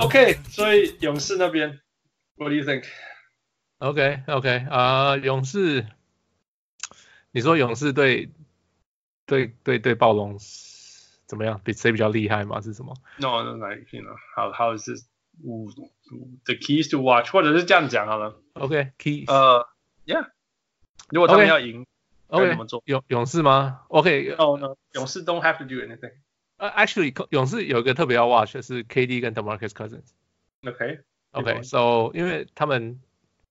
OK，所以勇士那边，What do you think？OK OK 啊，勇士，你说勇士对对对对暴龙怎么样？比谁比较厉害吗？是什么？No，no，来，you know，how how is this？五 the keys to watch，或者是这样讲好了。OK，keys，呃，Yeah，如果他们要赢，OK，怎么做？勇勇士吗？OK，No，No，勇士 don't have to do anything。 呃，Actually，勇士有一个特别要 watch 的是 KD 跟 DeMarcus Cousins。OK，OK，So 因为他们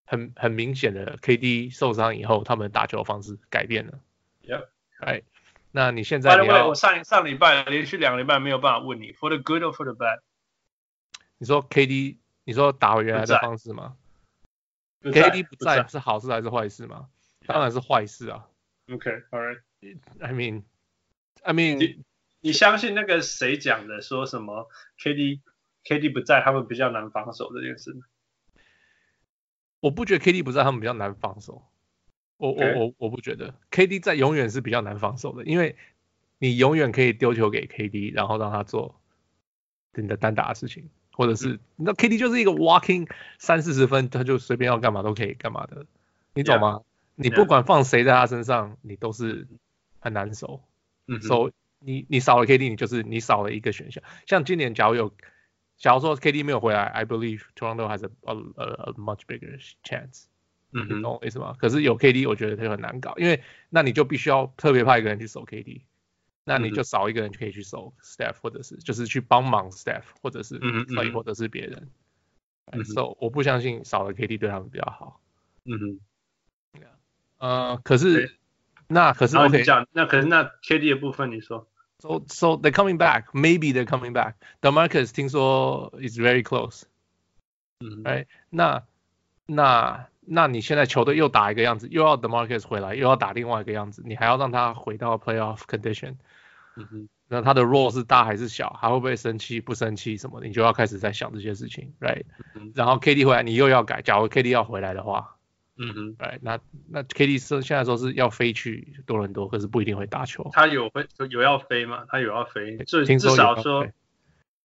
很很明显的 KD 受伤以后，他们打球方式改变了。Yeah，Right。那你现在你要，我上上礼拜连续两个礼拜没有办法问你，For the good or for the bad？你说 KD，你说打回原来的方式吗？KD 不在是好事还是坏事吗？当然是坏事啊。OK，All right。I mean，I mean， 你你相信那个谁讲的？说什么 KD KD 不在，他们比较难防守这件事吗？我不觉得 KD 不在，他们比较难防守。我我我我不觉得 KD 在永远是比较难防守的，因为你永远可以丢球给 KD，然后让他做你的单打的事情。或者是那 KD 就是一个 walking 三四十分，他就随便要干嘛都可以干嘛的，你懂吗？Yeah. 你不管放谁在他身上，你都是很难守。嗯，所以你你少了 KD，你就是你少了一个选项。像今年假如有，假如说 KD 没有回来，I believe Toronto has a a a much bigger chance。懂我意思吗？可是有 KD，我觉得他很难搞，因为那你就必须要特别派一个人去守 KD。那你就少一个人就可以去守 Staff，或者是就是去帮忙 Staff，或者是所以或者是别人。嗯，So 我不相信少了 KD 对他们比较好。嗯哼。呃，可是那可是 OK，那可是那 KD 的部分你说？So so they're coming back, maybe they're coming back. DeMarcus 听说 is very close。嗯。哎，那那那你现在球队又打一个样子，又要 DeMarcus 回来，又要打另外一个样子，你还要让他回到 playoff condition。嗯哼，那他的 role 是大还是小？还会不会生气？不生气什么的？你就要开始在想这些事情，right？、嗯、然后 KD 回来，你又要改。假如 KD 要回来的话，嗯哼，right？那那 KD 是现在说是要飞去多伦多，可是不一定会打球。他有会有要飞吗？他有要飞，至至少说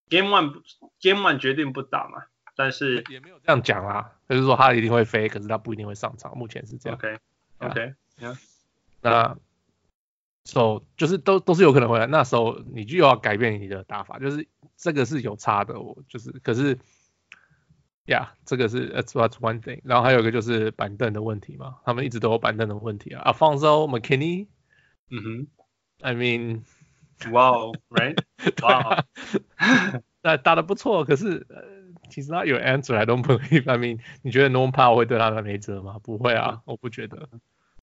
Game One Game One 决定不打嘛，但是也没有这样讲啦，就是说他一定会飞，可是他不一定会上场。目前是这样。OK OK，、yeah. 那。So 就是都都是有可能回来，那时候你就要改变你的打法，就是这个是有差的，我就是可是，Yeah，这个是 That's one thing。然后还有一个就是板凳的问题嘛，他们一直都有板凳的问题啊。Alfonzo McKinnie，嗯哼，I mean，Wow，right？哇，那打得不错，可是呃，其实他有 answer，I don't believe，I mean，你觉得 Norm Powell 会对他没辙吗？不会啊，我不觉得。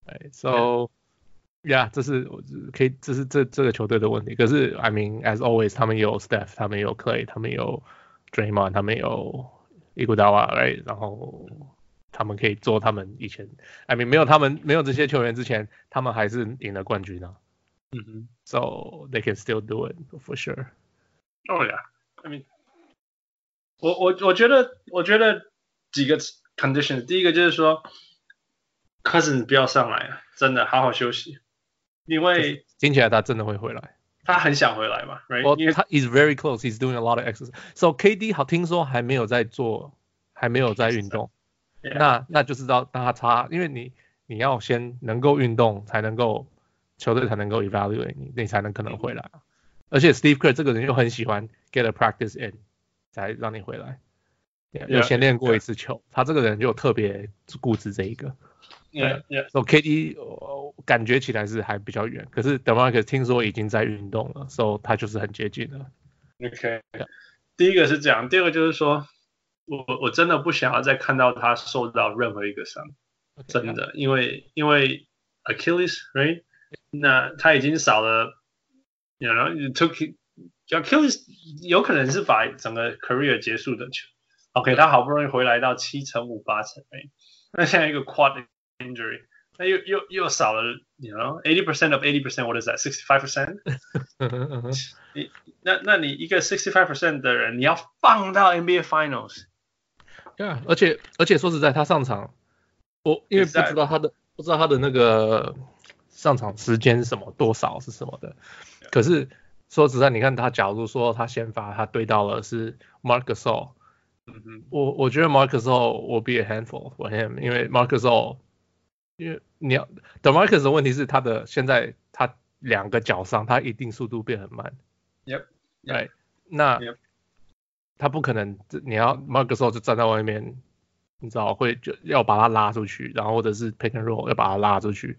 哎，So。Yeah，这是我可以，这是这这个球队的问题。可是，I mean as always，他们有 Steph，他们有 Clay，他们有 Draymond，他们有 Iguodala，right？然后他们可以做他们以前，I mean 没有他们没有这些球员之前，他们还是赢了冠军呢。嗯哼，So they can still do it for sure。Oh yeah，I mean，我我我觉得我觉得几个 conditions，第一个就是说，Cousins 不要上来啊，真的好好休息。因为听起来他真的会回来，他很想回来嘛，right？因为他 is very close，he's doing a lot of exercise。So KD 好听说还没有在做，还没有在运动那那就知道那他差，因为你你要先能够运动，才能够球队才能够 evaluate 你，你才能可能回来。而且 Steve Kerr 这个人又很喜欢 get a practice in，才让你回来，有先练过一次球.他这个人就特别固执这一个。Yeah, yeah. So KD、呃、感觉起来是还比较远，可是 DeMarcus 听说已经在运动了，So 他就是很接近了。OK，、yeah. 第一个是这样，第二个就是说我我真的不想要再看到他受到任何一个伤，okay, 真的.因为因为 Achilles，right？那他已经少了，you know，took Achilles 有可能是把整个 career 结束的球。OK，他好不容易回来到七成五八成，哎，那现在一个 quad。injury，那又又又少了，you know，eighty percent of eighty percent，what is that？sixty five percent？你那那你一个 sixty five percent 的人，你要放到 NBA Finals？对啊，而且而且说实在，他上场，我因为不知道他的不知道他的那个上场时间是什么多少是什么的，可是说实在，你看他假如说他先发，他对到了是 Marc Gasol 嗯哼，我我觉得 Marc Gasol will be a handful for him，因为 Marc Gasol， 因为你要 DeMarcus 的问题是他的现在他两个脚上他一定速度变很慢。Yep，对，right，那他不可能，你要 Marc Gasol 就站在外面，你知道会就要把他拉出去，然后或者是 pick and roll 要把他拉出去。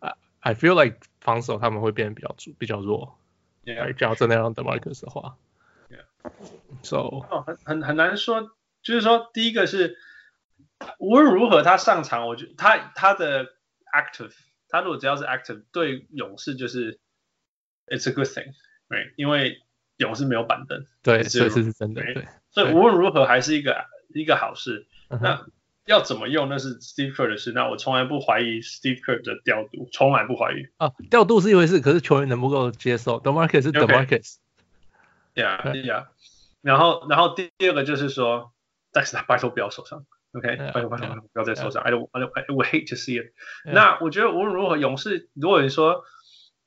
I I feel like 防守他们会变得比较比较弱。Yeah，假如真的让 DeMarcus 的话。So，哦，很很很难说，就是说，第一个是无论如何他上场，我觉得他他的 active，他如果只要是 active，对勇士就是 it's a good thing，right？因为勇士没有板凳，对，这是是真的，对，所以无论如何还是一个一个好事。那要怎么用，那是 Steve Kerr 的事。那我从来不怀疑 Steve Kerr 的调度，从来不怀疑。啊，调度是一回事，可是球员能不能够接受？DeMarcus 是 DeMarcus。Yeah, yeah. 然后，然后第二个就是说，但是他拜托不要受伤 ，OK？拜托拜托不要再受伤。I don't, I don't, I would hate to see it. 那我觉得无论如何，勇士如果你说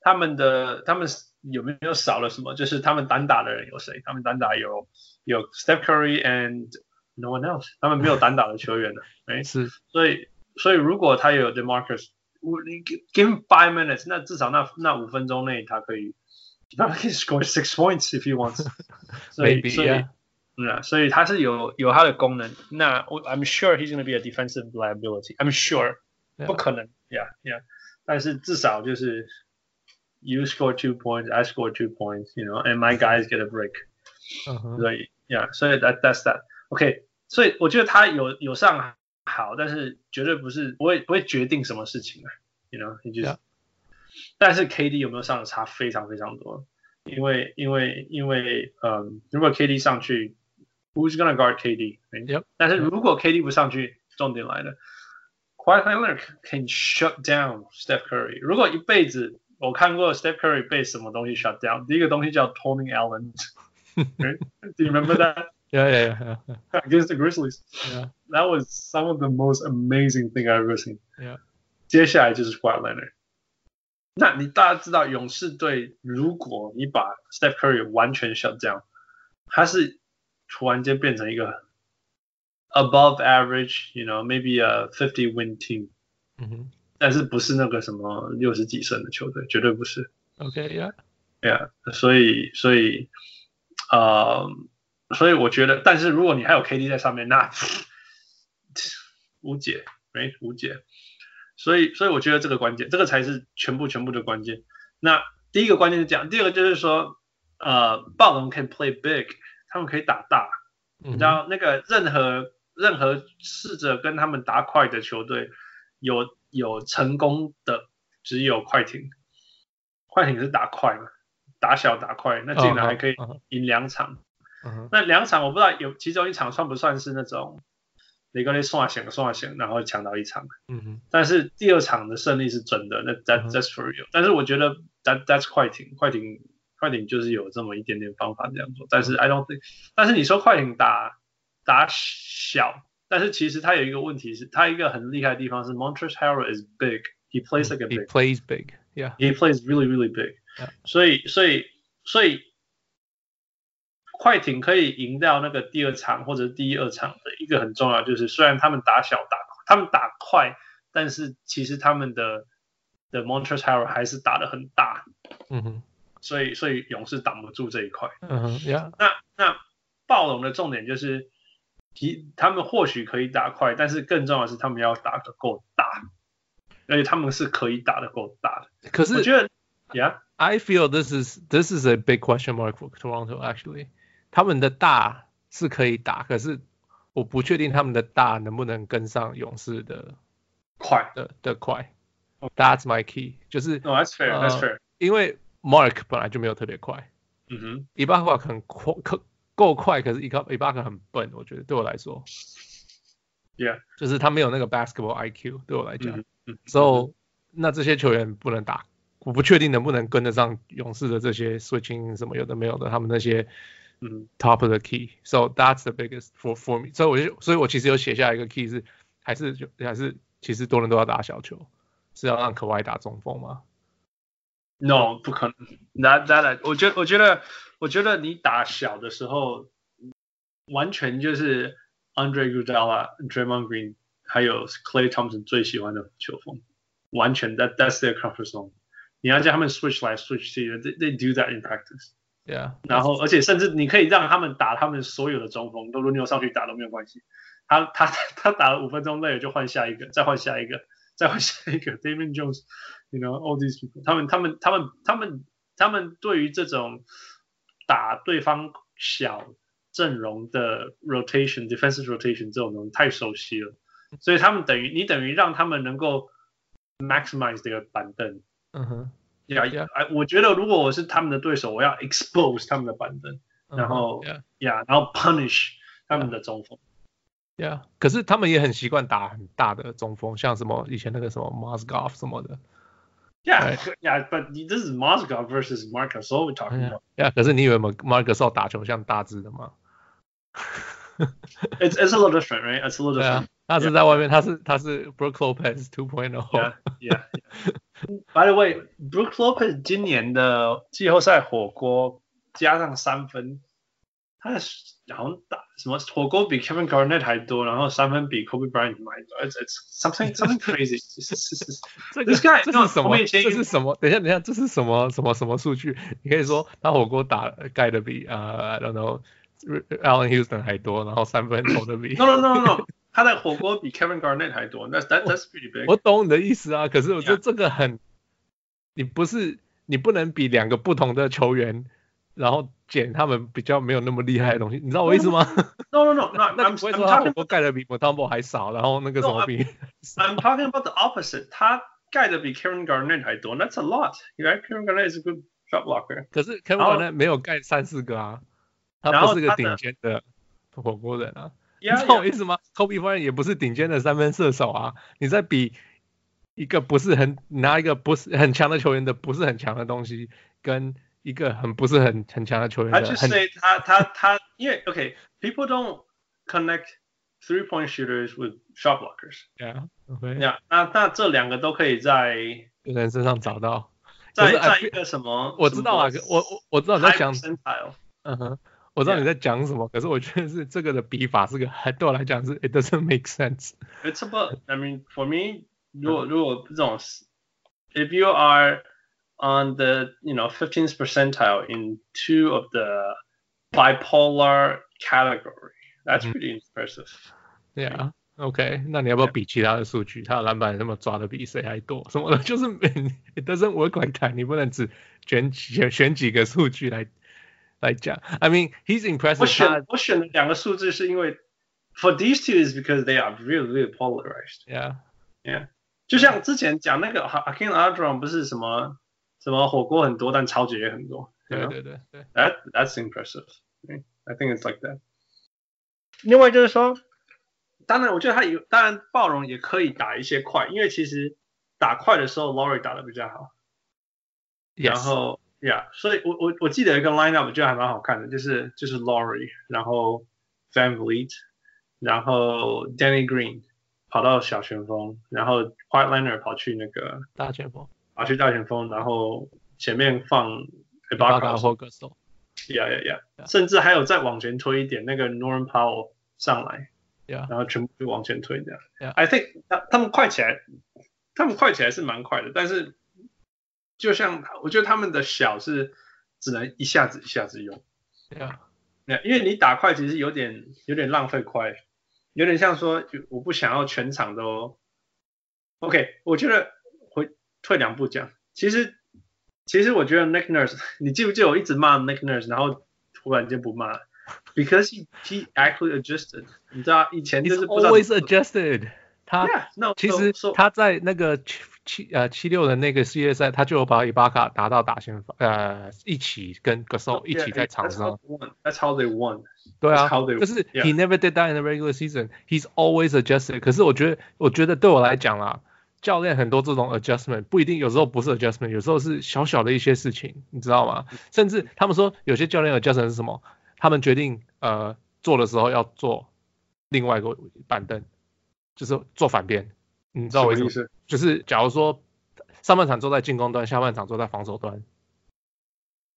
他们的他们有没有少了什么？就是他们单打的人有谁？他们单打有有 Steph Curry and no one else。他们没有单打的球员的，哎，是。所以，所以如果他有 DeMarcus，你 give him five minutes，那至少那那五分钟内他可以。他可以 score six points if he wants，所以 Maybe, 所以 yeah. 嗯啊，所以他是有有他的功能。那我 I'm sure he's gonna be a defensive liability. I'm sure，、yeah. 不可能，Yeah Yeah，但是至少就是 you score two points, I score two points, you know, and my guys get a break、uh。Huh. 所以 Yeah，所以 that that's that。OK，所以我觉得他有有上好，但是绝对不是不会不会决定什么事情啊，You know，你就是。Yeah. 但是 KD 有没有上的差非常非常多，因为因为因为嗯，如果 KD 上去 ，Who's gonna guard KD？Yep. 但是如果 KD 不上去，重点来了，Kawhi Leonard can shut down Steph Curry。如果一辈子我看过 Steph Curry 被什么东西 shut down，第一个东西叫 Tony Allen。Do you remember that? Yeah, yeah, yeah. yeah. Against the Grizzlies. Yeah. That was some of the most amazing thing I've ever seen. Yeah. 接下来就是 Kawhi Leonard。那你大家知道勇士队，如果你把 Steph Curry 完全 shut down，他是 突然间变成一个 above average，you know，maybe a fifty win team，嗯哼，但是不是那个什么六十几胜的球队，绝对不是。OK，yeah，yeah，所以所以，呃，所以我觉得，但是如果你还有 KD 在上面，那无解，没无解。所以，所以我觉得这个关键，这个才是全部全部的关键。那第一个关键是讲，第二个就是说，呃，暴龙 can play big，他们可以打大。你知道那个任何任何试着跟他们打快的球队，有有成功的只有快艇。快艇是打快嘛，打小打快，那竟然还可以赢两场。那两场我不知道有其中一场算不算是那种。你跟你刷险刷险，然后抢到一场。嗯哼。但是第二场的胜利是真的，那 that that's for real。但是我觉得 that that's 快艇，快艇快艇就是有这么一点点方法这样做。但是 I don't think，但是你说快艇打打小，但是其实他有一个问题是，他一个很厉害的地方是 Montrezl Harrell is big，he plays like a big。He plays big，yeah。He plays really really big。所以所以所以。快艇可以赢掉那个第二场或者第一二场的一个很重要，就是虽然他们打小打他们打快，但是其实他们的的 Montrezl Harrell 还是打的很大，嗯哼，所以所以勇士挡不住这一块，嗯哼，Yeah，那那暴龙的重点就是，其他们或许可以打快，但是更重要的是他们要打得够大，而且他们是可以打得够大的。可是我觉得，Yeah，I feel this is this is a big question mark for Toronto actually. 他们的大是可以打，可是我不确定他们的大能不能跟上勇士的快的的快。That's my key，就是。No, that's fair, that's fair。因为 Mark 本来就没有特别快。嗯哼。伊巴克很快，可够快，可是伊巴伊巴克很笨，我觉得对我来说。Yeah。就是他没有那个 basketball IQ，对我来讲。嗯。So，那这些球员不能打，我不确定能不能跟得上勇士的这些 switching 什么有的没有的，他们那些。嗯，top of the key，so that's the biggest for for me。所以我就，所以我其实有写下一个 key 是，还是就还是其实多人都要打小球，是要让可外打中锋吗？No，不可能。那当然，我觉得，我觉得，我觉得你打小的时候，完全就是 Andre Iguodala、Draymond Green 还有 Clay Thompson 最喜欢的球风，完全 that that's their comfort zone。你要叫他们 switch 来 switch 去，they they do that in practice。Yeah，然后而且甚至你可以让他们打他们所有的中锋，都轮流上去打都没有关系。他他他打了五分钟累了就换下一个，再换下一个，再往下一个。Damon Jones，you know all these people，他们他们他们他们他们对于这种打对方小阵容的 rotation，defensive rotation 这种东西太熟悉了，所以他们等于你等于让他们能够 maximize 这个板凳。嗯哼，呀呀，哎，我觉得如果我是他们的对手，我要 expose 他们的板凳，然后呀，uh-huh, yeah. 然后 punish 他们的中锋。呀，yeah. yeah. 可是他们也很习惯打很大的中锋，像什么以前那个什么 Mozgov 什么的。Yeah, yeah, but this is Mozgov versus Marc Gasol we're talking about. Yeah, 可是你以为 Marc Gasol 打球像大只的吗？It's it's a little different, right? It's a little different. 他是在外面，他是他是 Brook Lopez 2.0。Yeah, yeah. By the way, Brook Lopez 今年的季后赛火锅加上三分， 他好像打什么火锅比 Kevin Garnett 还多，然后三分比 Kobe Bryant 还多。It's it's something something crazy. 这个这是什么？这是什么？等一下等一下，这是什么什么什么数据？你可以说他火锅打盖的比呃、uh,，I don't know Allen Houston 还多，然后三分投的比 No no no no no。他的火锅比 Kevin Garnett 还多，那 that, that's pretty big。我懂你的意思啊，可是我觉得这个很.你不是你不能比两个不同的球员，然后捡他们比较没有那么厉害的东西，你知道我意思吗？No no no，那那不会说他火锅盖的比 Mutombo 还少，然后那个什么比 I'm, talking about the opposite，他盖的比 Kevin Garnett 还多，That's a lot，right？Kevin Garnett is a good shot blocker。可是 Kevin Garnett 没有盖三四个啊，他不是个顶尖的火锅人啊。你知道我意思吗？Kobe Bryant 也不是顶尖的三分射手啊！你在比一个不是很拿一个不是很强的球员的不是很强的东西，跟一个很不是很很强的球员的。他就是他他他，因为 OK，people don't connect three point shooters with shot blockers。Yeah，OK。那那那这两个都可以在人身上找到。在在一个什么？我知道啊，我我我知道你在讲。嗯哼。我知道你在讲什么，可是我觉得是这个的笔法是个，还对我来讲是 it doesn't make sense。It's about, I mean, for me，如果如果这种，if you are on the you know fifteenth percentile in two of the bipolar category, that's pretty impressive. Yeah, OK，那你要不要比其他的数据？他的篮板那么抓的比谁还多？什么的？就是 it doesn't work like that。你不能只选选选几个数据来。来讲，I mean he's impressive 我选我选的两个数字是因为，for these two is because they are really really polarized. Yeah, yeah. 就像之前讲那个 Hakeem Olajuwon 不是什么 什么火锅很多，但超级也很多。对对对对，That that's impressive. I think it's like that. 另外就是说，当然我觉得他有，当然暴龙也可以打一些快，因为其实打快的时候，Laurie 打的比较好。Yes. 然后。Yeah，所以我我我记得一个 lineup 我觉得还蛮好看的，就是就是 Laurie，然后 VanVleet，然后 Danny Green 跑到小前锋，然后 Kawhi Leonard 跑去那个大前锋，跑去大前锋，然后前面放 Ibaka 或 Gasol。Yeah yeah yeah，甚至还有再往前推一点，那个 Norman Powell 上来，Yeah，然后全部就往前推这样。Yeah. I think 他他们快起来，他们快起来是蛮快的，但是。就像我觉得他们的小是只能一下子一下子用，对啊，因为你打快其实有点有点浪费快，有点像说我不想要全场都，OK，我觉得回退两步讲，其实其实我觉得 Nick Nurse，你记不记得我一直骂 Nick Nurse，然后突然间不骂，because he he actually adjusted，你知道以前就是 always adjusted，他其实他在那个。七七呃七六的那个系列赛，他就有把伊巴卡打到打先发，呃一起跟 Gasol 一起在场上。That's how they won. 对啊，就是 He never did that in the regular season. He's always adjusted. 可是我觉得，我觉得对我来讲啦，教练很多这种 adjustment 不一定，有时候不是 adjustment，有时候是小小的一些事情，你知道吗？甚至他们说有些教练 adjustment 是什么？他们决定呃做的时候要做另外一个板凳，就是做反边。你知道我意思？就是假如说上半场坐在进攻端，下半场坐在防守端，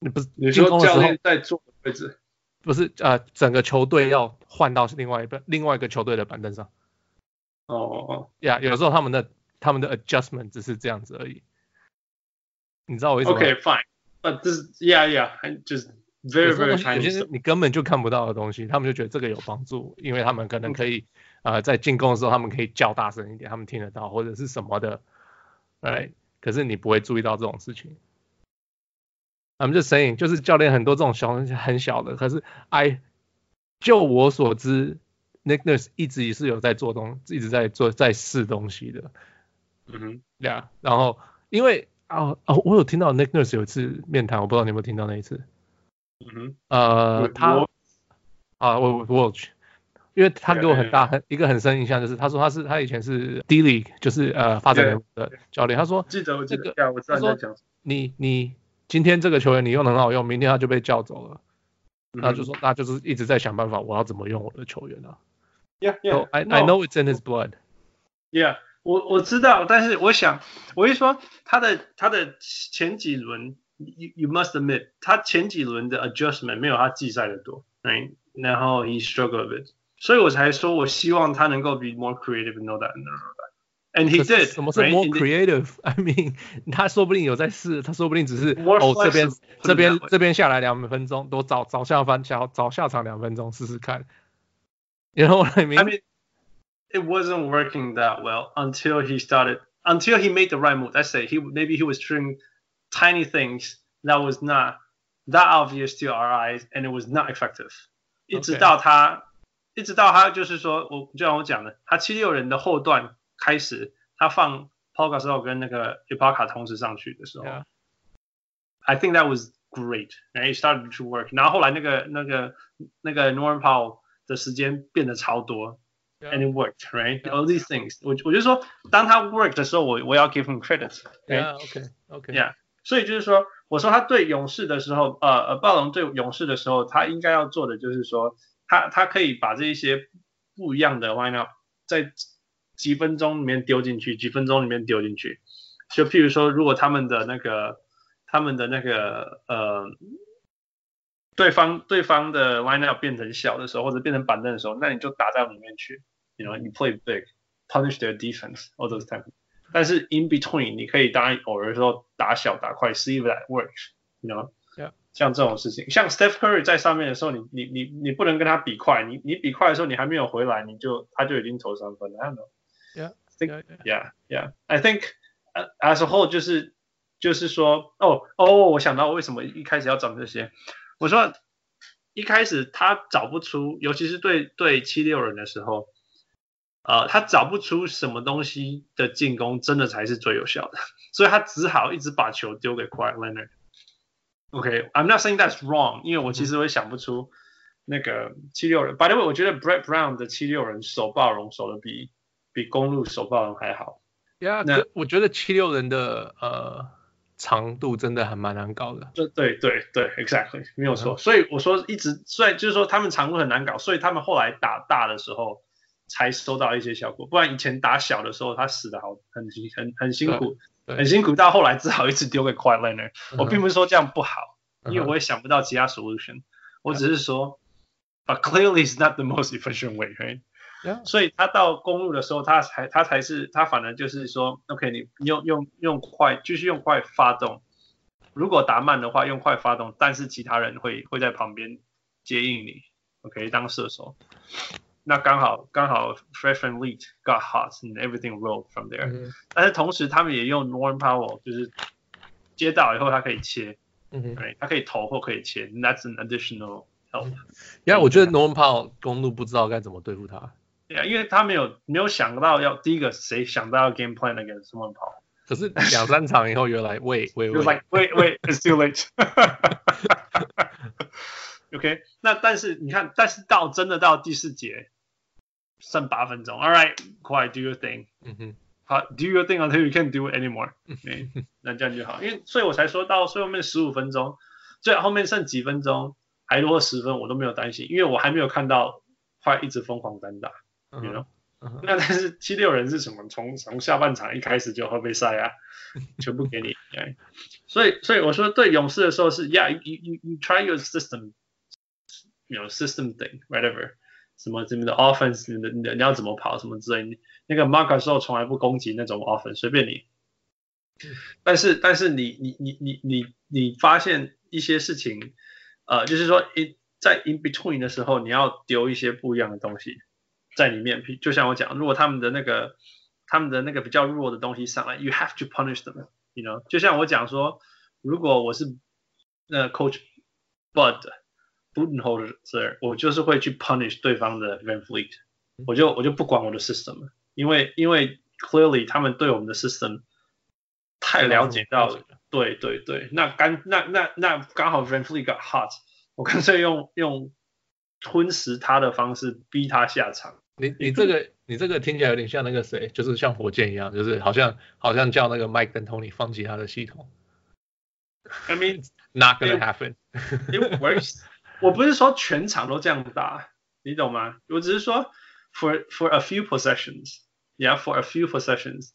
你不是你说教练在坐的位置？不是呃，整个球队要换到另外一个另外一个球队的板凳上。哦哦哦，呀，有时候他们的他们的 adjustment 只是这样子而已。你知道我意思吗？OK fine，but this yeah yeah, just very very tiny。有些你根本就看不到的东西，他们就觉得这个有帮助，因为他们可能可以啊、呃，在进攻的时候他们可以叫大声一点，他们听得到或者是什么的，哎，可是你不会注意到这种事情。I'm just saying，就是教练很多这种小东西很小的，可是 I 就我所知，Nick Nurse 一直也是有在做东，一直在做在试东西的。嗯哼，对啊，然后因为哦哦，我有听到 Nick Nurse 有一次面谈，我不知道你有没有听到那一次。嗯哼，呃，他啊，我我去，因为他给我很大很一个很深印象，就是他说他是他以前是 D League，就是呃发展联盟的教练。他说记得我记得，他说你你。今天这个球员你用的很好用，明天他就被叫走了，那、嗯、就说那就是一直在想办法，我要怎么用我的球员啊？Yeah, yeah. So I I know it's in his blood. Yeah，我我知道，但是我想，我一说他的他的前几轮，you you must admit，他前几轮的 adjustment 没有他季赛的多，right？然后 he struggled a bit，所以我才说我希望他能够 be more creative and know that. And he did. 什么是 more creative？I mean，他说不定有在试，他说不定只是哦这边这边这边下来两分钟，多早早下翻早早下场两分钟试试看。You know what I mean? I mean, it wasn't working that well until he started, until he made the right move. Let's say he maybe he was doing tiny things that was not that obvious to our eyes, and it was not effective. 一直到他，一直到他就是说，我就像我讲的，他七六人的后段。开始他放 Paul Gasol 跟那个 Ibaka 同时上去的时候，Yeah.，I think that was great，然后 it started to work。然后后来那个那个那个 Norman Powell 的时间变得超多 ，and it worked，right？All these things，我我就说，当他 work 的时候，我我要 give him credit。Yeah，OK，OK，Yeah。所以就是说，我说他对勇士的时候，呃呃，暴龙对勇士的时候，他应该要做的就是说，他他可以把这一些不一样的 lineup 在。几分钟里面丢进去，几分钟里面丢进去，就譬如说，如果他们的那个，他们的那个呃，对方对方的 lineup 变成小的时候，或者变成板凳的时候，那你就打在里面去 ，you know，你 play big，punish their defense，all those times。但是 in between，你可以当然偶尔说打小打快，see if that works，you know，yeah. 像这种事情，像 Steph Curry 在上面的时候，你你你你不能跟他比快，你你比快的时候，你还没有回来，你就他就已经投三分了，I don't know。Yeah, think, yeah, yeah. I think as a whole 就是就是说，哦哦，我想到为什么一开始要找这些。我说一开始他找不出，尤其是对对七六人的时候， 呃，他找不出什么东西的进攻真的才是最有效的，所以他只好一直把球丢给 Kawhi Leonard。OK, I'm not saying that's wrong，因为我其实我也想不出那个七六人。By the way，我觉得 Brett Brown 的七六人守暴龙守的比。比公路守暴龙还好。Yeah，那我觉得七六人的呃长度真的还蛮难搞的。对对对对，exactly 没有错。Uh. 所以我说一直，虽然就是说他们长度很难搞，所以他们后来打大的时候才收到一些效果。不然以前打小的时候，他死的好很很很辛苦，很辛苦。到后来只好一直丢给 Leonard。Uh -huh. 我并不是说这样不好，uh. 因为我也想不到其他 solution。我只是说，but clearly is not the most efficient way, right? 所以他到公路的时候，他才他才是他反而就是说，OK，你用用用快继续用快发动，如果打慢的话用快发动，但是其他人会会在旁边接应你，OK，当射手。那刚好刚好 VanVleet got hot and everything rolled from there、mm -hmm. 但是同时他们也用 Norman Powell，就是接到以后他可以切，嗯哼，对，他可以投或可以切，That's an additional help。呀，我觉得 Norman Powell 公路不知道该怎么对付他。对啊，因为他没有没有想到要第一个谁想到要 game plan 那个什么跑，可是两三场以后又来喂喂喂，like wait wait it's too late。 OK，那但是你看，但是到真的到第四节 剩八分钟，All right，quiet do your thing，嗯哼，好，do your thing until you can't do it anymore。OK，那这样就好，因为所以我才说到最后面十五分钟，最后面剩几分钟还落后十分，我都没有担心，因为我还没有看到快一直疯狂单打。You know? Uh -huh. 那但是七六人是什么？从从下半场一开始就喝杯赛啊，全部给你。所以所以我说对勇士的时候是，Yeah，you you you try your system， you know system thing whatever， 什么什么的 offense，你的你的你要怎么跑什么之类，那个 Marc Gasol 从来不攻击那种 offense，随便你。但是但是你你你你你你发现一些事情，呃，就是说 in 在 in between 的时候，你要丢一些不一样的东西在里面。就像我讲，如果他们的那个他们的那个比较弱的东西上来，you have to punish them，you know。就像我讲说，如果我是那 coach Bud Budenholzer，我就是会去 punish 对方的 VanVleet，我就我就不管我的 system 了，因为因为 clearly 他们对我们的 system。太了解到了，对对对，那刚那那那刚好 VanVleet got hot，我干脆用用吞噬他的方式逼他下场。你你这个你这个听起来有点像那个谁，就是像火箭一样，就是好像好像叫那个 Mike 跟 Tony 放弃他的系统。I mean not gonna happen. It works. 我不是说全场都这样打，你懂吗？我只是说 for for a few possessions, yeah, for a few possessions.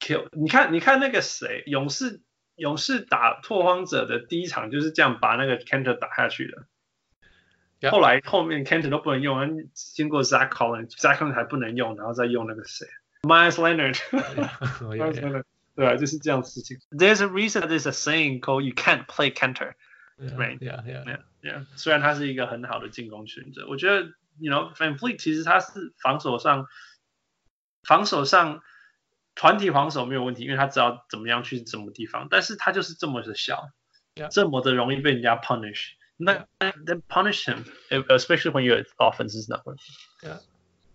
Kill, 你看，你看那个谁，勇士勇士打拓荒者的第一场就是这样把那个 Kanter 打下去的。Yeah. 后来后面 Kanter 都不能用，经过 Zach Collins，Zach Collins 还不能用，然后再用那个谁，Meyers Leonard。对啊，就是这样事情。There's a reason there's a saying called you can't play Kanter, Right? Yeah, yeah, yeah, yeah. 虽然他是一个很好的进攻选择，我觉得，you know，Van Fleet 其实他是防守上，防守上。团体防守没有问题，因为他知道怎么样去什么地方，但是他就是这么的小.这么的容易被人家 punish。那 then punish him, especially when your offense is not working. Yeah,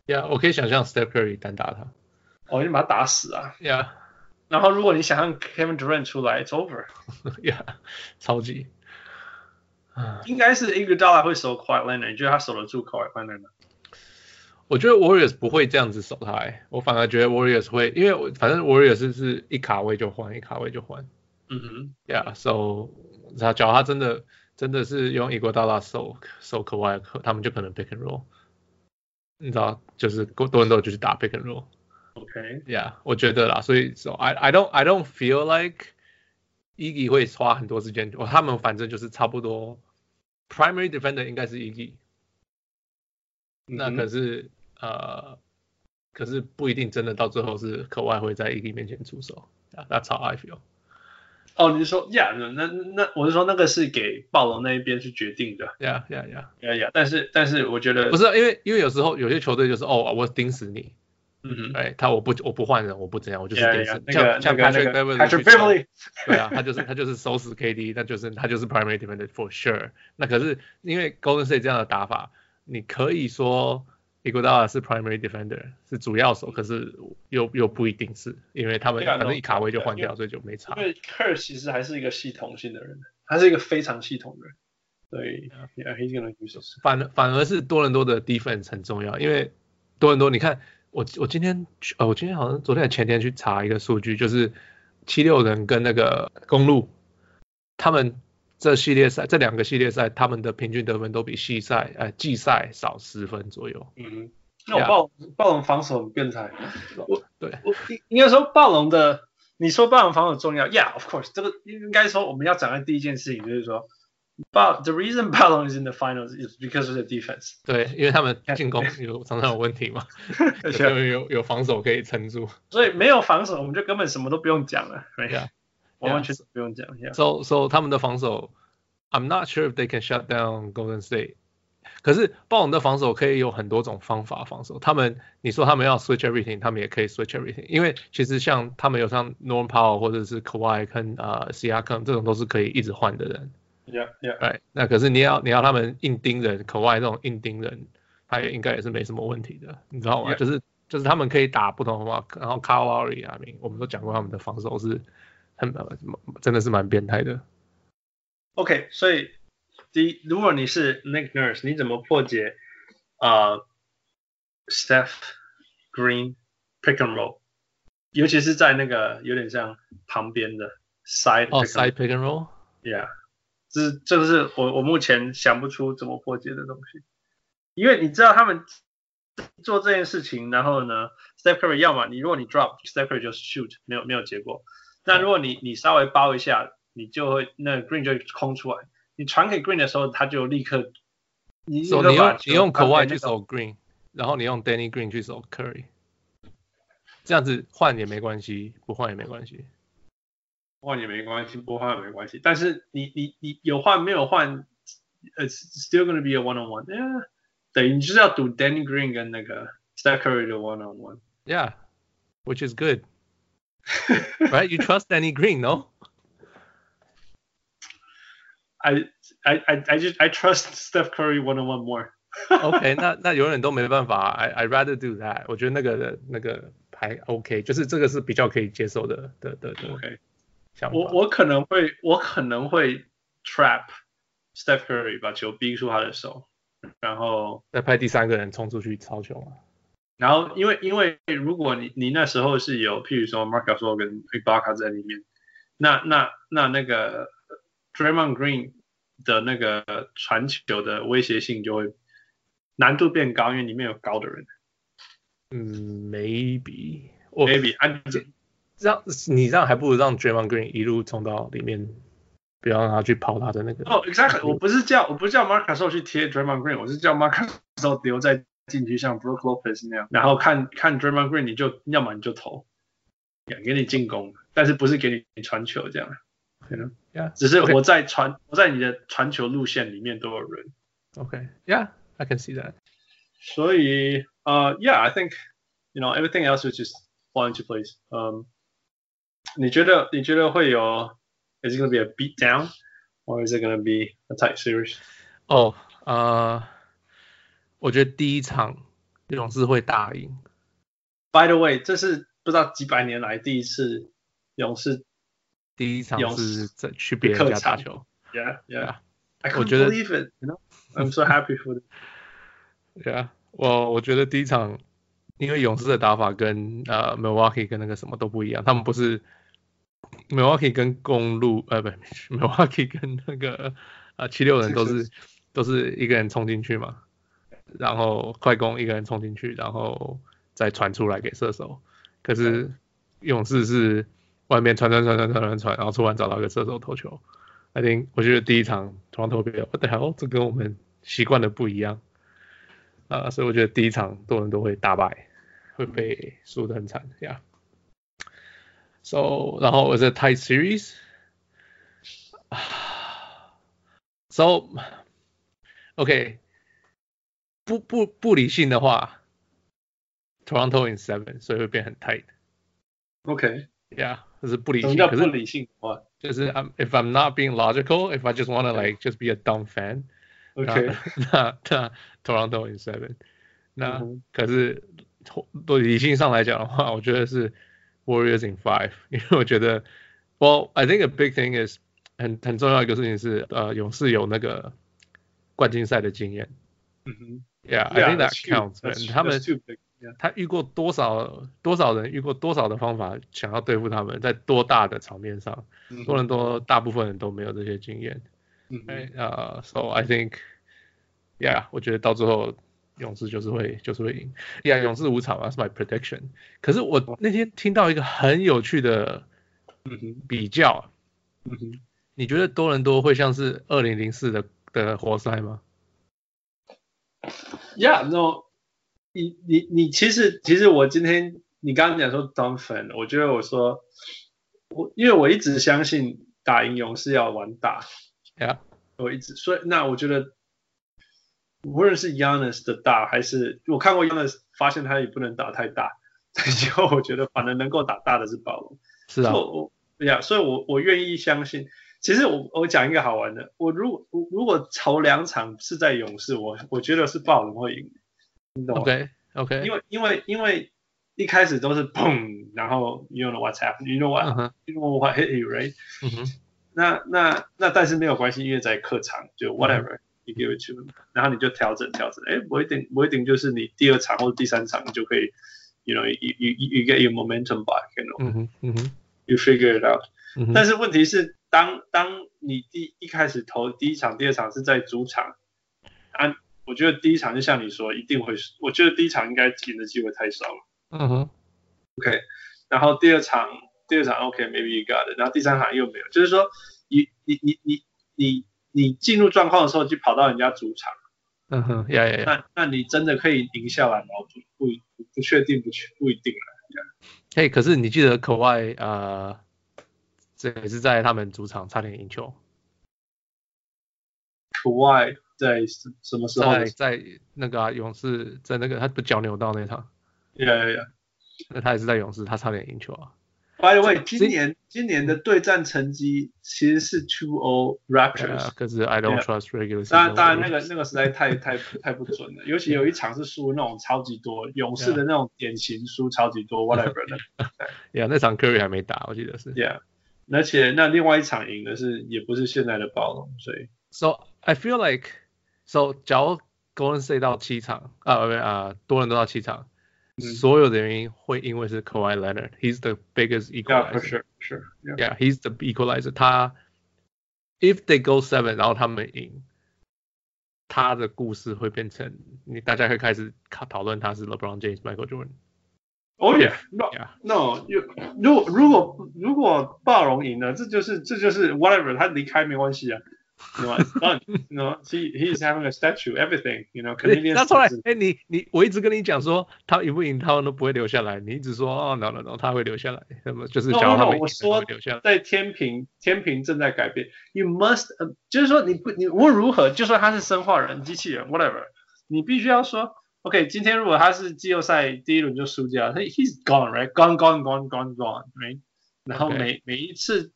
yeah，我可以想象 Steph Curry 单打他，哦，你把他打死啊！Yeah，然后如果你想象 Kevin Durant 出来，it's over。Yeah，超级。应该是 Iguodala 会守 Kawhi Leonard，你觉得他守得住 Kawhi Leonard 吗？我觉得 Warriors 不会这样子守他，欸，我反而觉得 Warriors 会，因为反正 Warriors 是一卡位就换，一卡位就换。嗯哼，Yeah，so 他假如他真的真的是用伊戈达拉守守 Kawhi，他们就可能 pick and roll，你知道，就是多人都就去打 pick and roll。OK，Yeah，我觉得啦，所以 so I I don't I don't feel like Iggy 会花很多时间，他们反正就是差不多 primary defender 应该是 Iggy，那可是。呃，可是不一定真的到最后是可外会在 Iggy 面前出手，That's how I feel。哦，你是说，Yeah，那那我是说那个是给暴龙那一边去决定的，Yeah，Yeah，Yeah，Yeah，Yeah。但是但是我觉得不是，因为因为有时候有些球队就是哦，我盯死你，嗯哼，哎，他我不我不换人，我不怎样，我就是盯死，像像 Patrick Beverley，对啊，他就是他就是收拾 KD，那就是他就是 primary defender for sure。那可是因为 Golden State 这样的打法，你可以说。伊戈达拉是 primary defender，是主要手，可是又又不一定是，因为他们反正一卡位就换掉，所以就没差。因为 Kerr 其实还是一个系统性的人，他是一个非常系统的人，对，yeah, he's gonna use 反反而是多伦多的 defense 很重要，因为多伦多，你看我我今天呃我今天好像昨天前天去查一个数据，就是七六人跟那个公路，他们。这系列赛，这两个系列赛，他们的平均得分都比系赛，呃，季赛少十分左右。嗯，那我暴暴龙防守很变态。我对我应应该说暴龙的，你说暴龙防守重要？Yeah，of course，这个应该说我们要讲的第一件事情就是说，暴 the reason 暴龙 is in the finals is because of the defense。对，因为他们进攻有常常有问题嘛，有有有防守可以撑住。所以没有防守，我们就根本什么都不用讲了。对呀。完完全全不用讲。Yeah. So so 他们的防守，I'm not sure if they can shut down Golden State。可是暴龙的防守可以有很多种方法防守。他们你说他们要 switch everything，他们也可以 switch everything。因为其实像他们有像 Norman Powell 或者是 Kawhi 跟呃 Siakam 这种都是可以一直换的人。 Yeah yeah。Right。那可是你要你要他们硬盯人，Kawhi 这种硬盯人，他也应该也是没什么问题的，你知道吗？Yeah. 就是就是他们可以打不同的方法。然后 Kyle Lowry，I mean，我们都讲过他们的防守是。很真的是蛮变态的。OK，所以第一，如果你是 Nick Nurse，你怎么破解啊、uh, Steph Green pick and roll，尤其是在那个有点像旁边的 side 哦、oh, side pick and roll，Yeah，这是这是我我目前想不出怎么破解的东西，因为你知道他们做这件事情，然后呢，Steph Curry 要么你如果你 drop Steph Curry 就是 shoot，没有没有结果。那如果你你稍微包一下，你就会那 Green 就会空出来。你传给 Green 的时候，他就立刻你你用你用 Kawhi 去守 Green，然后你用 Danny Green 去守 Curry，这样子换也没关系，不换也没关系。换也没关系，不换也没关系。但是你你你有换没有换？It's still gonna be a one on one。Yeah，等于你就是要赌 Danny Green 跟那个 Steph Curry 的 one on one。Yeah，which is good。Right? You trust Danny Green, no? I I I I just I trust Steph Curry one on one more. OK，那那永远都没办法。I I rather do that。我觉得那个那个还 OK，就是这个是比较可以接受的的的的。OK。 我我可能会我可能会 trap Steph Curry 把球逼出他的手，然后再派第三个人冲出去抄球嘛。然后因为因为如果你你那时候是有譬如说 Marc Gasol 跟 Ibaka 在里面，那那那那个 Draymond Green 的那个传球的威胁性就会难度变高，因为里面有高的人。嗯，maybe maybe 这样你这样还不如让 Draymond Green 一路冲到里面，不要让他去跑他的那个。哦、oh,，exactly，我不是叫我不是叫 Marc Gasol 去贴 Draymond Green，我是叫 Marc Gasol 留在禁区像 Brook Lopez 那样，然后看看 Draymond Green，你就要么你就投，给你进攻，但是不是给你传球这样。Yeah, yeah. 只是我在传我在你的传球路线里面都有人。OK，Yeah，I can see that。所以呃、uh,，Yeah，I think you know everything else is just fall into place。嗯。你觉得你觉得会有？Is it gonna be a beat down, or is it gonna be a tight series? 哦，呃，我觉得第一场勇士会大赢。By the way，这是不知道几百年来第一次勇士第一场是在去别人家打球。Yeah, yeah. I can't believe it. You know, I'm so happy for them. Yeah，我我觉得第一场，因为勇士的打法跟呃 Milwaukee 跟那个什么都不一样，他们不是。 Milwaukee 跟公路，呃，不，Milwaukee 跟那个啊七六人都是都是一个人冲进去嘛，然后快攻一个人冲进去，然后再传出来给射手。可是勇士是外面传传传传传传传，然后突然找到一个射手投球。I think 我觉得第一场突然投比较，What the hell？这跟我们习惯的不一样啊，所以我觉得第一场多人都会大败，会被输得很惨呀。Yeah. So 然后 was a tight series. So OK，不不不理性的话，Toronto in seven，所以会变很 tight。OK，Yeah，这是不理性。什么叫不理性的话？就是 I'm if I'm not being logical, if I just wanna like just be a dumb fan。OK，那那 Toronto in seven。那可是从理性上来讲的话，我觉得是。 Warriors in five，因为我觉得，Well, I think a big thing is 很很重要一个事情是，呃，勇士有那个冠军赛的经验。嗯哼，Yeah, I think that counts. 他们他遇过多少多少人，遇过多少的方法想要对付他们，在多大的场面上，多伦多大部分人都没有这些经验。嗯，呃，So I think, Yeah，我觉得到最后。勇士就是会就是会赢，呀，勇士五场啊，是 my prediction。可是我那天听到一个很有趣的比较，嗯哼，你觉得多伦多会像是二零零四的的活塞吗？Yeah，no，你你你其实其实我今天你刚刚讲说 Duncan，我觉得我说我因为我一直相信打赢勇士要玩大，Yeah，我一直所以那我觉得。无论是 Giannis 的大，还是我看过 Giannis，发现他也不能打太大。以后我觉得反正能够打大的是暴龙。是啊。我呀，所以我我愿意相信。其实我我讲一个好玩的，我如果如果头两场是在勇士，我我觉得是暴龙会赢。你懂吗？OK OK。因为因为因为一开始都是砰，然后 You know what's happened? You know what? You know what hit you, right? 嗯哼。那那那但是没有关系，因为在客场就 whatever。你 give it to，然后你就调整调整，哎，不一定不一定就是你第二场或者第三场你就可以，you know，you you you get your momentum back，you know，嗯哼嗯哼，you figure it out，嗯。但是问题是，当当你第一开始投第一场、第二场是在主场，啊，我觉得第一场就像你说，一定会，我觉得第一场应该赢的机会太少了。嗯哼，OK，然后第二场第二场 OK，maybe、okay, you got it，然后第三场又没有，就是说，你你你你你。你进入状况的时候就跑到人家主场，嗯哼，呀呀呀。那那你真的可以赢下来吗？不不不确定，不确不一定了。嘿、hey，可是你记得可外呃，这也是在他们主场差点赢球。可外在什么时候？在在那个、啊、勇士，在那个他不脚扭到那场。呀呀呀。那他也是在勇士，他差点赢球啊。By the way，今年今年的对战成绩其实是 two o Raptors，可是 I don't trust regular season。当然当然那个那个实在太太太不准了，尤其有一场是输那种超级多，勇士的那种典型输超级多 whatever 的。Yeah，那场 Curry 还没打，我记得是。Yeah，而且那另外一场赢的是也不是现在的暴龙，所以。So I feel like so 假如 Golden State 到七场啊啊多人都到七场。所有的原因会因为是 Kawhi Leonard，he's the biggest equalizer。Yeah, for sure, sure. Yeah, yeah he's the equalizer。他 if they go seven，然后他们赢，他的故事会变成你大家会开始讨讨论他是 LeBron James、Michael Jordan。Oh yeah, no, no. 如果如果如果暴龙赢了，这就是这就是 whatever，他离开没关系啊。 You know, it's fun. You know, he he's having a statue, everything. You know, Canadian. 那后来，哎，你你我一直跟你讲说，他赢不赢，他们都不会留下来。你一直说，哦，no no no，他会留下来。那么就是讲他们会留下来。在天平，天平正在改变。You must，就是说你不你无论如何，就算他是生化人、机器人，whatever，你必须要说，OK，今天如果他是季后赛第一轮就输掉，他 he's gone right，gone gone gone gone gone right。然后每每一次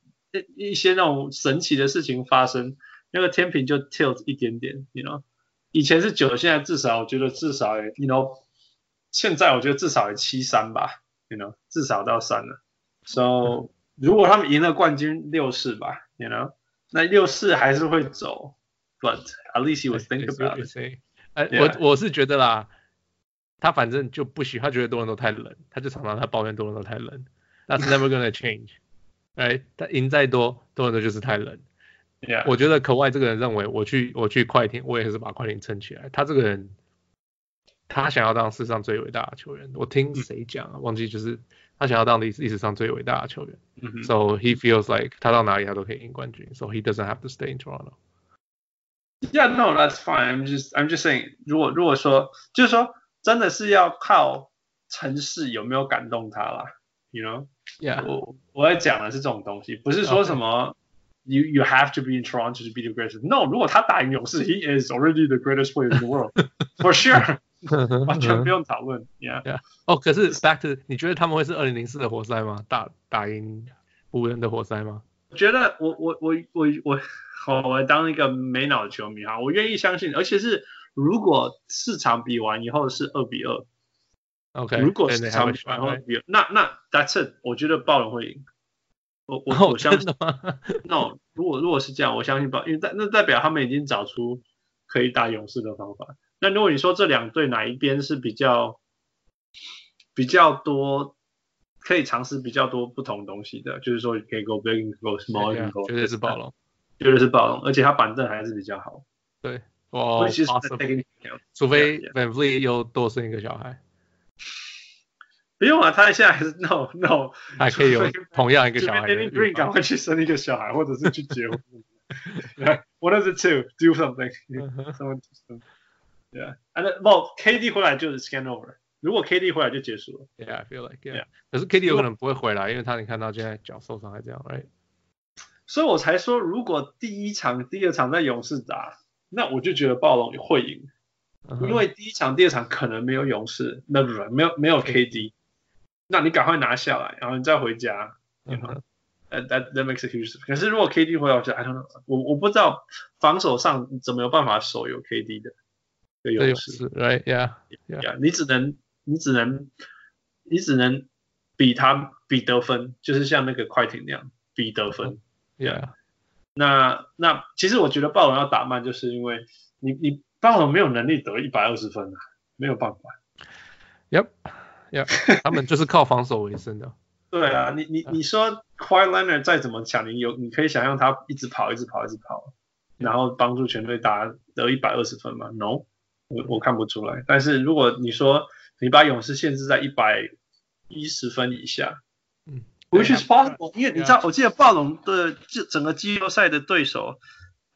一些那种神奇的事情发生。 那个天平就 tilt 一点点，you know，以前是九，现在至少我觉得至少也，you know，现在我觉得至少也七三吧，you know，至少到三了。So 如果他们赢了冠军六四吧，you know，那六四还是会走，but at least you would think about it。哎，我我是觉得啦，他反正就不喜欢，他觉得多人都太冷，他就常常他抱怨多人都太冷，That's never gonna change。哎，他赢再多，多人都就是太冷。Yeah. 我觉得可外这个人认为，我去我去快艇，我也是把快艇撑起来。他这个人，他想要当世上最伟大的球员。我听谁讲啊？忘记就是他想要当历史历史上最伟大的球员。Mm -hmm. So he feels like 他到哪里他都可以赢冠军。So he doesn't have to stay in Toronto. Yeah, no, that's fine. I'm just I'm just saying，如果如果说就是说真的是要靠城市有没有感动他啦，You know? Yeah. 我我在讲的是这种东西，不是说什么。Okay. You you have to be in Toronto to be the greatest. No，如果他打赢勇士，he is already the greatest player in the world for sure，完全不用讨论。Yeah，, yeah. 哦，可是 back to，你觉得他们会是二零零四的活塞吗？打打赢湖人的活塞吗？我觉得我我我我我好，我当一个没脑的球迷哈，我愿意相信，而且是如果四场比完以后是二比二，OK，如果四场比完以后比二，那那 That's it，我觉得暴龙会赢。 我我 我相信的吗？No，如果如果是这样，我相信吧，因为代那代表他们已经找出可以打勇士的方法。那如果你说这两队哪一边是比较比较多可以尝试比较多不同东西的，就是说可以 go big，go small，go，绝对是暴龙，绝对是暴龙，而且他板凳还是比较好。对，哇，除非 VanVleet 又多生一个小孩。不用啊，他现在还是 no no，还可以有同样一个小孩。Green 赶快去生一个小孩，或者是去结婚。One of the two, do something. Someone do something. Yeah, and well, KD 回来就是 scan over。如果 KD 回来就结束了。Yeah, I feel like yeah. 可是 KD 有可能不会回来，因为他你看到现在脚受伤还这样，right？所以我才说，如果第一场、第二场在勇士打，那我就觉得暴龙会赢，因为第一场、第二场可能没有勇士，那不是没有没有 KD。那你赶快拿下来，然后你再回家。You know? That that makes a huge difference。可是如果 KD 回来，我就 I don't know，我我不知道防守上怎么有办法守有 KD 的的优势。Right? Yeah. Yeah. 你只能你只能你只能比他比得分，就是像那个快艇那样比得分。Yeah. 那那其实我觉得暴龙要打慢，就是因为你你暴龙没有能力得一百二十分啊，没有办法。Yep. 呀、yeah，他们就是靠防守为生的。对啊，你你你说 Kawhi Leonard 再怎么强，你有你可以想象他一直跑，一直跑，一直跑，然后帮助全队打得一百二十分吗？No，我我看不出来。但是如果你说你把勇士限制在一百一十分以下，嗯，which is possible，因为你知道，我记得暴龙的这整个季后赛的对手，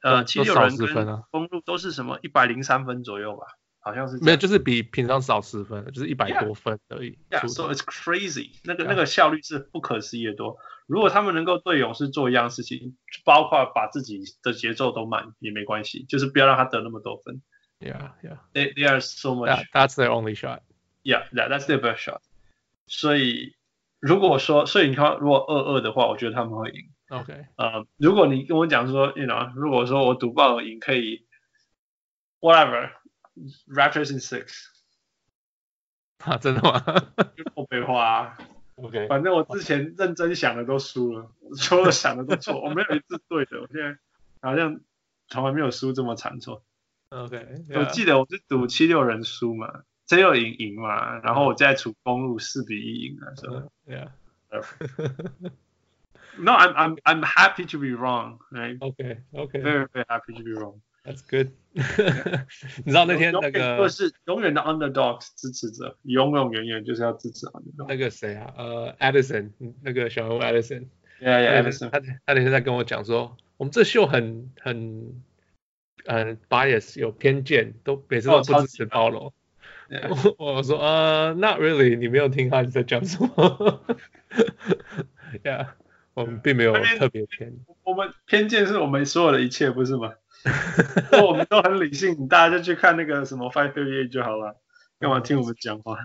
呃，七六人跟公鹿都是什么一百零三分左右吧？好像是没有，就是比平常少十分，就是一百多分而已。Yeah, so it's crazy，那个那个效率是不可思议的多。如果他们能够对勇士做一样事情，包括把自己的节奏都慢也没关系，就是不要让他得那么多分。Yeah, yeah. They they are so much. That, that's their only shot. Yeah, that that's their best shot. 所以如果说，所以你看，如果二二的话，我觉得他们会赢。OK，呃，如果你跟我讲说，you know，如果说我赌爆赢可以，whatever。Raptors in six，啊，真的吗？我废话啊，OK，反正我之前认真想的都输了，所有想的都错，我没有一次对的，我现在好像从来没有输这么惨错。OK，我记得我是赌七六人输嘛，七六赢赢嘛，然后我再赌公路四比一赢了，是吧？Yeah。No, I'm I'm I'm happy to be wrong, right? Okay, okay. Very very happy to be wrong. That's good. 你知道那天那个就是永远的 underdogs 支持者，永永远远就是要支持 underdog。那个谁啊？呃，Edison，那个小人物 Edison。Yeah, yeah, Edison。他他那天在跟我讲说，我们这秀很很嗯 bias 有偏见，都每次都不支持暴龙。我我说呃，Not really，你没有听他在讲什么？Yeah，我们并没有特别偏。我们偏见是我们所有的一切，不是吗？我们都很理性，大家就去看那个什么 Five Thirty Eight 就好了，干嘛听我们讲话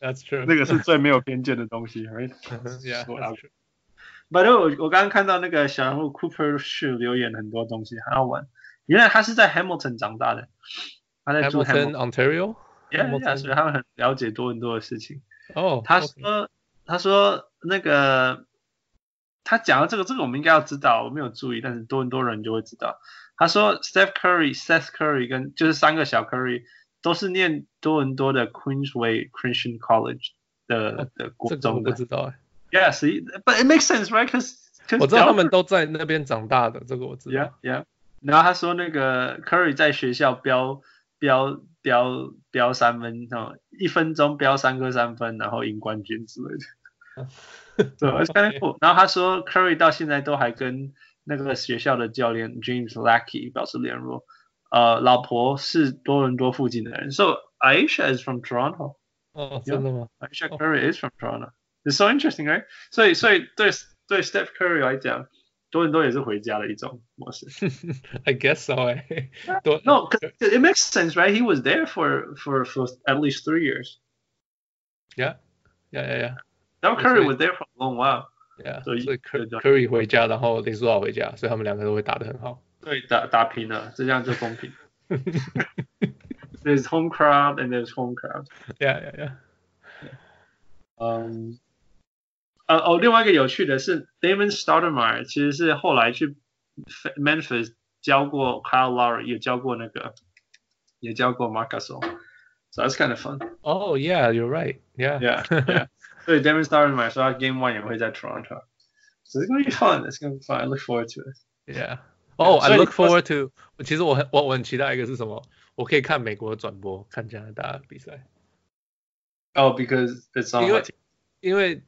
？That's true，那个是最没有偏见的东西，Right？Yeah，反正我我刚刚看到那个小人物 Cooper 是留言很多东西，很好玩。原来他是在 Hamilton 长大的，他在住 Hamilton Ontario，Yeah，所以他们很了解多伦多的事情。哦，他说他说那个他讲的这个这个我们应该要知道，我没有注意，但是多伦多人就会知道。他说，Steph Curry、Seth Curry 跟就是三个小 Curry 都是念多伦多的 Queensway Christian College 的的国中的。不知道哎。Yes，but it makes sense, right? Cause 我知道他们都在那边长大的，这个我知道。Yeah, yeah. 然后他说那个 Curry 在学校飙飙飙飙三分，一分钟飙三个三分，然后赢冠军之类的。对 of cool. 然后他说 Curry 到现在都还跟那个学校的教练 James Lackey 表示联络，呃，老婆是多伦多附近的人，So Aisha is from Toronto。哦，真的吗？Aisha Curry is from Toronto。It's so interesting, right？所以，所以对对 Steph Curry 来讲，多伦多也是回家的一种模式。 I guess so. No, it makes sense, right? He was there for for for at least three years. Yeah, yeah, yeah, yeah. Steph Curry was there for a long while. Yeah, 所以 Curry 回家，然后林书豪回家，所以他们两个都会打得很好。对，打打平了，这样就公平。There's home crowd and there's home crowd. Yeah, yeah, yeah. 嗯，呃哦，另外一个有趣的是，Damon Stoudemire 其实是后来去 Memphis 教过 Kyle Lowry，也教过那个，也教过 Marc Gasol。So that's kind of fun. Oh yeah, you're right. Yeah, yeah, yeah. 对，Damon Stoudemire 说他 Game One 也会在 Toronto。So it's gonna be fun. It's gonna be fun. I look forward to it. Yeah. Oh, I look forward to. 其实我很我我很期待一个是什么？我可以看美国转播，看加拿大比赛。Oh, because it's on. 因为因为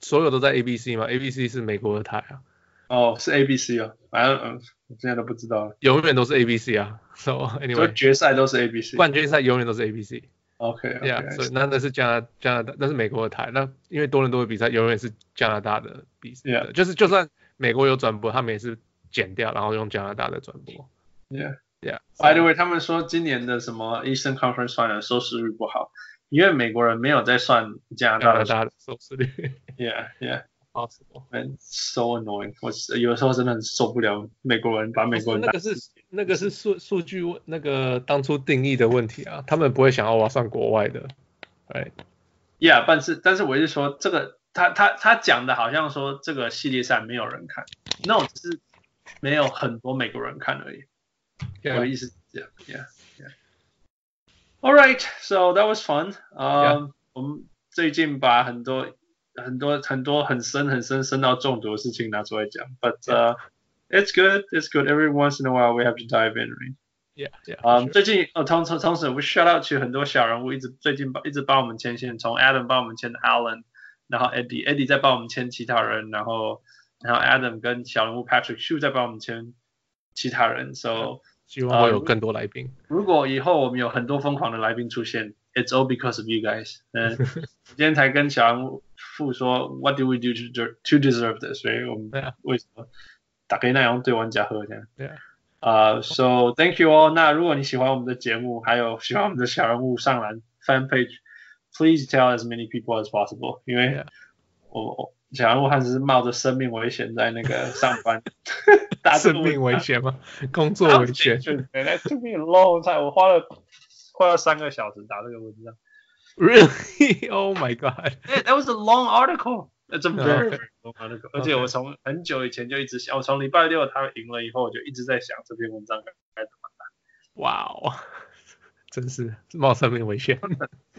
所有都在 ABC 嘛，ABC 是美国的台啊。哦，是 ABC 啊，反正嗯，我现在都不知道。永远都是 ABC 啊。So anyway，所以决赛都是 ABC。冠军赛永远都是 ABC。 OK，Yeah，所以那那是加拿加拿大，那是美国的台。那因为多伦多的比赛永远是加拿大的比赛，Yeah，就是就算美国有转播，他们也是剪掉，然后用加拿大的转播。Yeah，Yeah。By the way，他们说今年的什么 Eastern Conference Final 收视率不好。因为美国人没有在算加拿大的，大的收视率。Yeah, yeah, possible. And so annoying. 我有时候真的很受不了美国人把美国人那个是那个是数数据那个当初定义的问题啊，他们不会想要我上国外的。哎，Yeah，但是但是我是说这个他他他讲的好像说这个系列赛没有人看，，No，只是没有很多美国人看而已。Yeah. 我的意思是这样，Yeah。All right, so that was fun. Um, 我们最近把很多很多很多很深很深深到中毒的事情拿出来讲，but uh, it's good, it's good. Every once in a while we have to dive in, right? Yeah, yeah. 嗯，最近哦，同同同时我 shout out 去很多小人物，一直最近一直帮我们牵线，从 Adam 帮我们牵 Allen，然后 Eddie，Eddie 再帮我们牵其他人，然后然后 Adam 跟小人物 Patrick Shu 再帮我们牵 其他人。So 希望会有更多来宾。如果以后我们有很多疯狂的来宾出现，It's all because of you guys。嗯，今天才跟小人物说，What do we do to to deserve this？所以我们为什么 打给那样对玩家喝这样？对啊。啊，So thank you all。那如果你喜欢我们的节目，还有喜欢我们的小人物上篮 Fan Page，Please tell as many people as possible。因为我小人物还是冒着生命危险在那个上班。生命危险吗？工作危险。That took me a long time。我花了快要三个小时打这个文章。Really? Oh my god! That was a long article. Very, very long article. 而且我从很久以前就一直想，我从礼拜六他赢了以后，我就一直在想这篇文章该怎么办。哇哦，真是冒生命危险。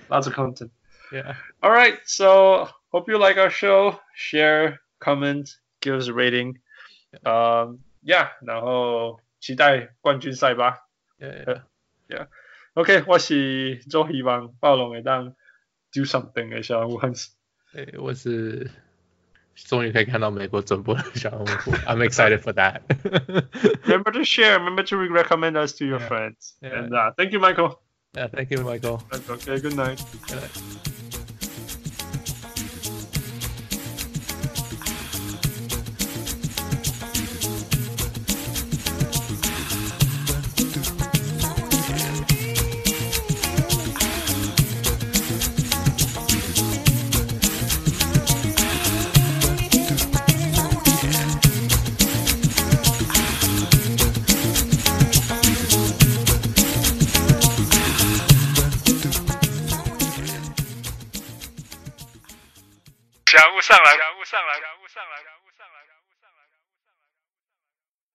Lots of content. Yeah. All right. So hope you like our show. Share, comment, give us a rating. Um. Yeah，然后期待冠军赛吧。Yeah, yeah. OK，我是周希望暴龙会当 do something 的小人物汉斯。诶，我是 终于可以看到美国转播的小人物。I'm excited for that. remember to share. Remember to recommend us to your yeah. friends. Yeah. And uh, thank you, Michael. Yeah, thank you, Michael. Okay, good night. Good night.